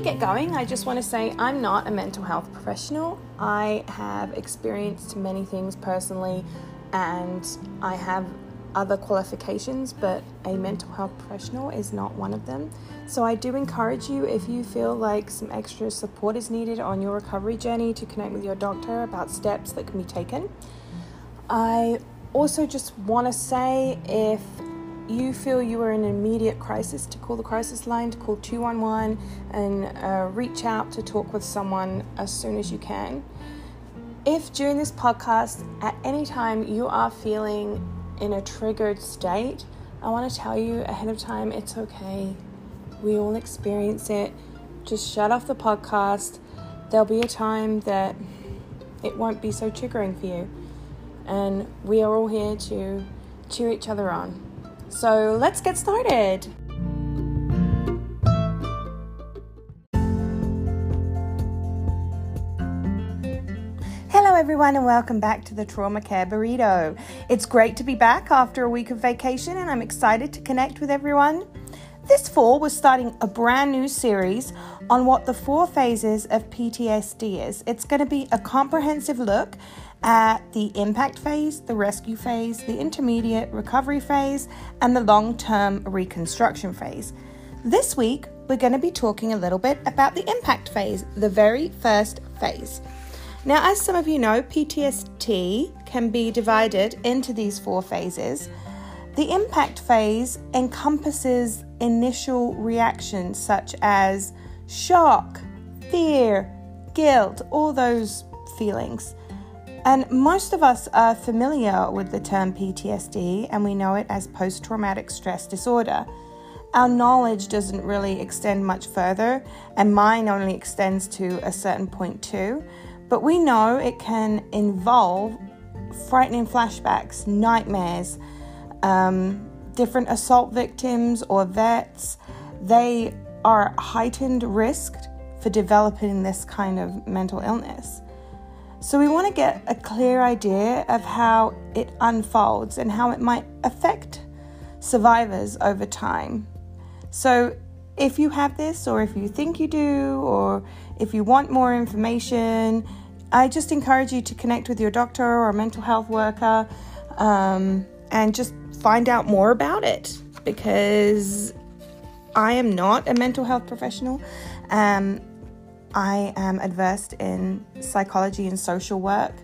get going, I just want to say I'm not a mental health professional. I have experienced many things personally and I have other qualifications, but a mental health professional is not one of them. So, I do encourage you if you feel like some extra support is needed on your recovery journey to connect with your doctor about steps that can be taken. I also just want to say if you feel you are in an immediate crisis, to call the crisis line, to call 211 and uh, reach out to talk with someone as soon as you can. If during this podcast at any time you are feeling in a triggered state, I want to tell you ahead of time it's okay. We all experience it. Just shut off the podcast. There'll be a time that it won't be so triggering for you. And we are all here to cheer each other on. So let's get started. Hello, everyone, and welcome back to the Trauma Care Burrito. It's great to be back after a week of vacation, and I'm excited to connect with everyone. This fall, we're starting a brand new series on what the four phases of PTSD is. It's going to be a comprehensive look at the impact phase, the rescue phase, the intermediate recovery phase, and the long term reconstruction phase. This week, we're going to be talking a little bit about the impact phase, the very first phase. Now, as some of you know, PTSD can be divided into these four phases. The impact phase encompasses initial reactions such as shock, fear, guilt, all those feelings. And most of us are familiar with the term PTSD and we know it as post traumatic stress disorder. Our knowledge doesn't really extend much further, and mine only extends to a certain point too. But we know it can involve frightening flashbacks, nightmares, um, different assault victims or vets. They are heightened risk for developing this kind of mental illness. So, we want to get a clear idea of how it unfolds and how it might affect survivors over time. So, if you have this, or if you think you do, or if you want more information, I just encourage you to connect with your doctor or mental health worker um, and just find out more about it because I am not a mental health professional. Um, I am adverse in psychology and social work.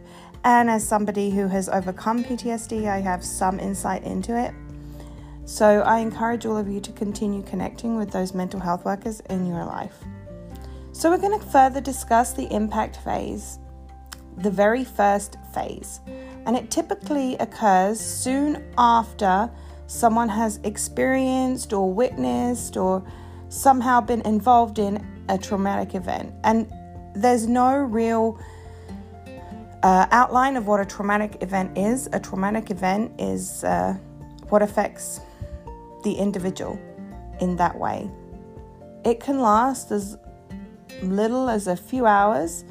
And as somebody who has overcome PTSD, I have some insight into it. So I encourage all of you to continue connecting with those mental health workers in your life. So, we're going to further discuss the impact phase the very first phase, and it typically occurs soon after someone has experienced or witnessed or somehow been involved in a traumatic event. And there's no real uh, outline of what a traumatic event is. A traumatic event is uh, what affects the individual in that way. It can last as little as a few hours,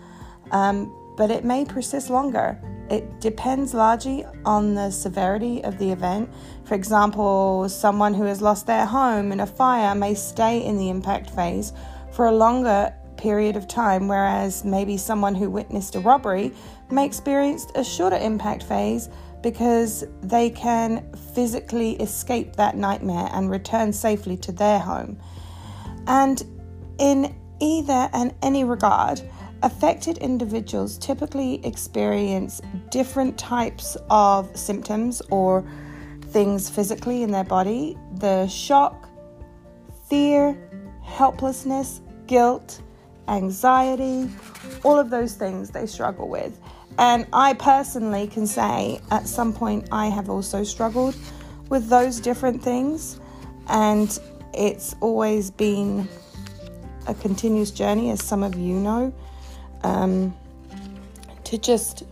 um, but it may persist longer. It depends largely on the severity of the event. For example, someone who has lost their home in a fire may stay in the impact phase for a longer period of time, whereas maybe someone who witnessed a robbery may experience a shorter impact phase because they can physically escape that nightmare and return safely to their home. And in either and any regard, Affected individuals typically experience different types of symptoms or things physically in their body. The shock, fear, helplessness, guilt, anxiety, all of those things they struggle with. And I personally can say at some point I have also struggled with those different things, and it's always been a continuous journey, as some of you know um, to just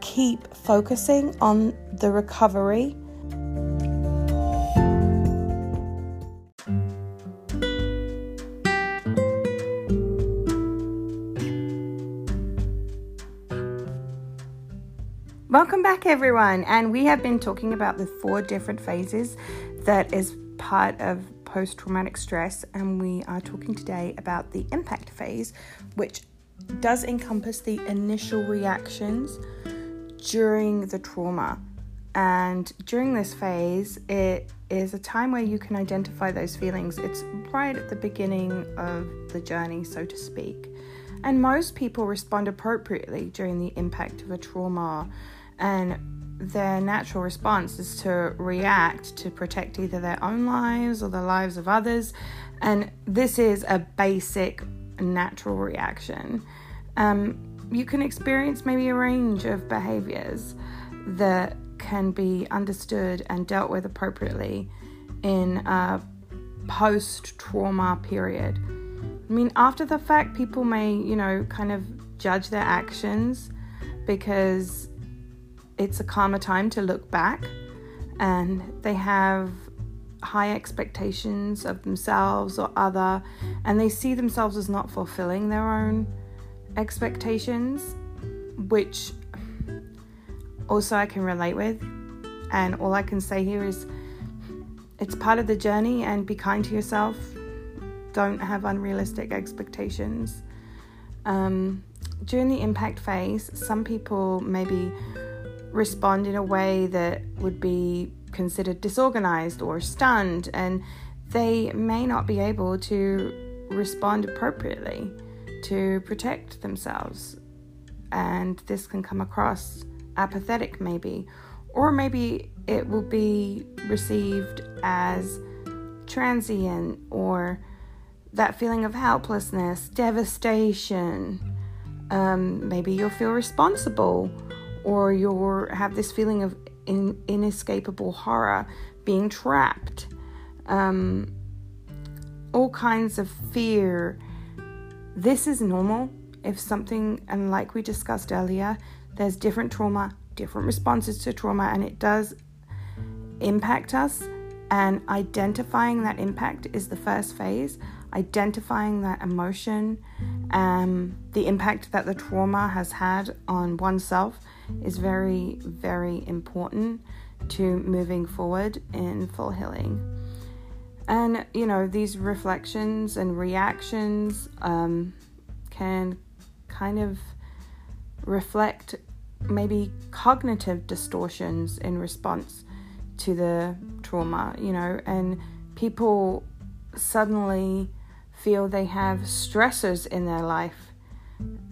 keep focusing on the recovery. Welcome back, everyone. And we have been talking about the four different phases that is part of post traumatic stress, and we are talking today about the impact phase, which does encompass the initial reactions during the trauma. And during this phase, it is a time where you can identify those feelings. It's right at the beginning of the journey, so to speak. And most people respond appropriately during the impact of a trauma. And their natural response is to react to protect either their own lives or the lives of others. And this is a basic natural reaction. Um, you can experience maybe a range of behaviors that can be understood and dealt with appropriately in a post trauma period. I mean, after the fact, people may, you know, kind of judge their actions because it's a calmer time to look back and they have high expectations of themselves or other and they see themselves as not fulfilling their own expectations which also I can relate with. And all I can say here is it's part of the journey and be kind to yourself. Don't have unrealistic expectations. Um, during the impact phase some people maybe respond in a way that would be considered disorganized or stunned, and they may not be able to respond appropriately to protect themselves. And this can come across apathetic, maybe, or maybe it will be received as transient or that feeling of helplessness, devastation. Um, maybe you'll feel responsible or you'll have this feeling of in, inescapable horror, being trapped, um, all kinds of fear. This is normal. If something, and like we discussed earlier, there's different trauma, different responses to trauma, and it does impact us. And identifying that impact is the first phase. Identifying that emotion, um, the impact that the trauma has had on oneself is very, very important to moving forward in full healing. And, you know, these reflections and reactions um, can kind of reflect maybe cognitive distortions in response to the trauma, you know, and people suddenly feel they have stressors in their life.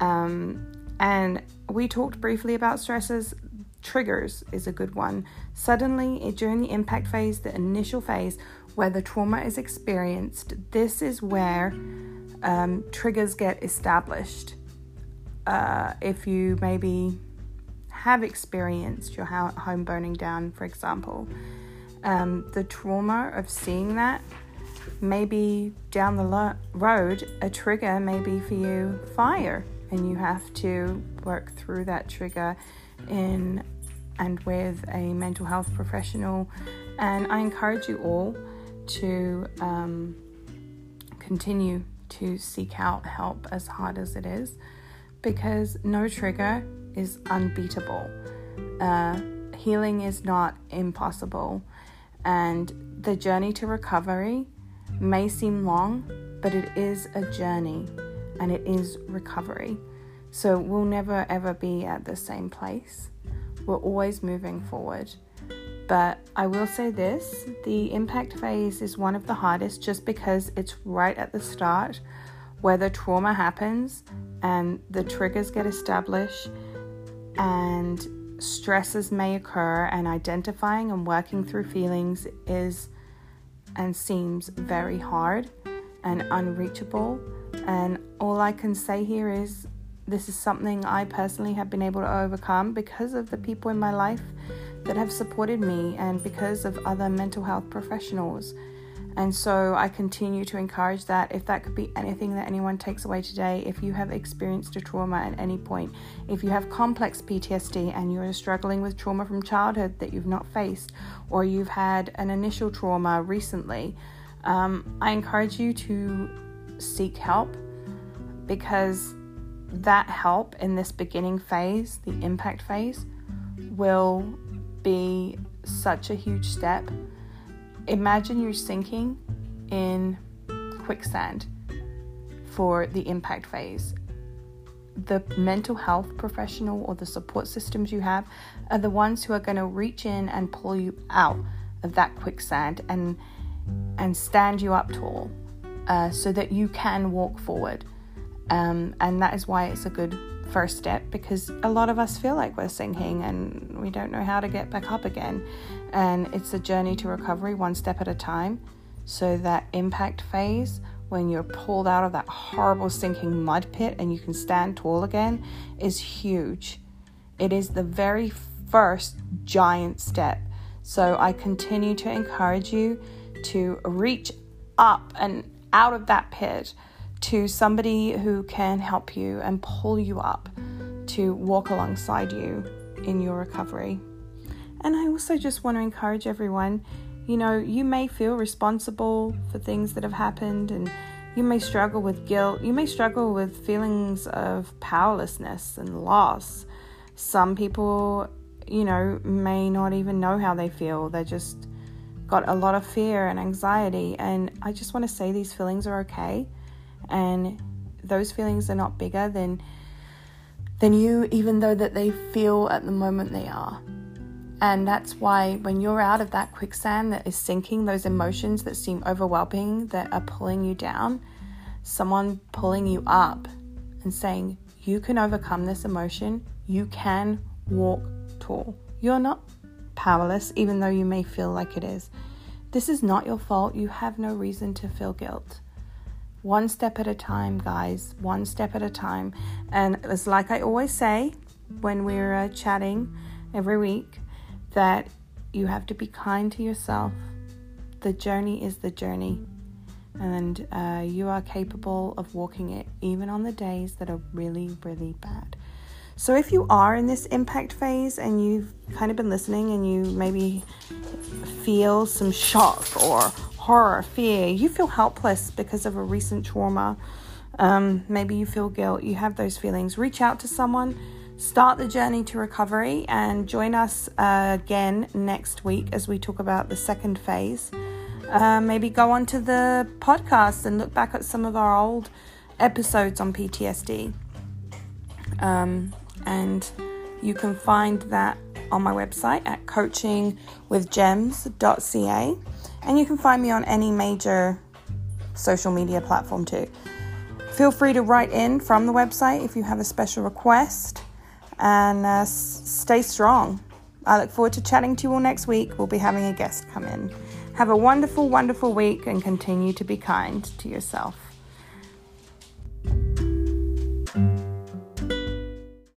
Um, and we talked briefly about stresses. Triggers is a good one. Suddenly, during the impact phase, the initial phase where the trauma is experienced, this is where um, triggers get established. Uh, if you maybe have experienced your home burning down, for example, um, the trauma of seeing that maybe down the lo- road, a trigger may be for you fire and you have to work through that trigger in and with a mental health professional. And I encourage you all to um, continue to seek out help as hard as it is because no trigger is unbeatable. Uh, healing is not impossible, and the journey to recovery may seem long, but it is a journey and it is recovery. So we'll never ever be at the same place. We're always moving forward. But I will say this the impact phase is one of the hardest just because it's right at the start where the trauma happens and the triggers get established and stresses may occur, and identifying and working through feelings is and seems very hard and unreachable. And all I can say here is this is something I personally have been able to overcome because of the people in my life that have supported me and because of other mental health professionals. And so I continue to encourage that if that could be anything that anyone takes away today, if you have experienced a trauma at any point, if you have complex PTSD and you're struggling with trauma from childhood that you've not faced, or you've had an initial trauma recently, um, I encourage you to seek help because that help in this beginning phase, the impact phase, will be such a huge step. Imagine you're sinking in quicksand for the impact phase. The mental health professional or the support systems you have are the ones who are going to reach in and pull you out of that quicksand and and stand you up tall uh, so that you can walk forward. Um, and that is why it's a good first step because a lot of us feel like we're sinking and we don't know how to get back up again. And it's a journey to recovery, one step at a time. So, that impact phase, when you're pulled out of that horrible sinking mud pit and you can stand tall again, is huge. It is the very first giant step. So, I continue to encourage you to reach up and out of that pit to somebody who can help you and pull you up to walk alongside you in your recovery. And I also just want to encourage everyone you know, you may feel responsible for things that have happened and you may struggle with guilt. You may struggle with feelings of powerlessness and loss. Some people, you know, may not even know how they feel. They just got a lot of fear and anxiety. And I just want to say these feelings are okay and those feelings are not bigger than than you even though that they feel at the moment they are. And that's why when you're out of that quicksand that is sinking those emotions that seem overwhelming that are pulling you down someone pulling you up and saying you can overcome this emotion. You can walk tall. You're not powerless even though you may feel like it is. This is not your fault. You have no reason to feel guilt one step at a time, guys, one step at a time. And it's like I always say when we're uh, chatting every week that you have to be kind to yourself. The journey is the journey, and uh, you are capable of walking it even on the days that are really, really bad. So, if you are in this impact phase and you've kind of been listening and you maybe feel some shock or horror, fear, you feel helpless because of a recent trauma, um, maybe you feel guilt, you have those feelings, reach out to someone, start the journey to recovery, and join us uh, again next week as we talk about the second phase. Uh, maybe go onto the podcast and look back at some of our old episodes on PTSD. Um, and you can find that on my website at coachingwithgems.ca. And you can find me on any major social media platform too. Feel free to write in from the website if you have a special request and uh, stay strong. I look forward to chatting to you all next week. We'll be having a guest come in. Have a wonderful, wonderful week and continue to be kind to yourself.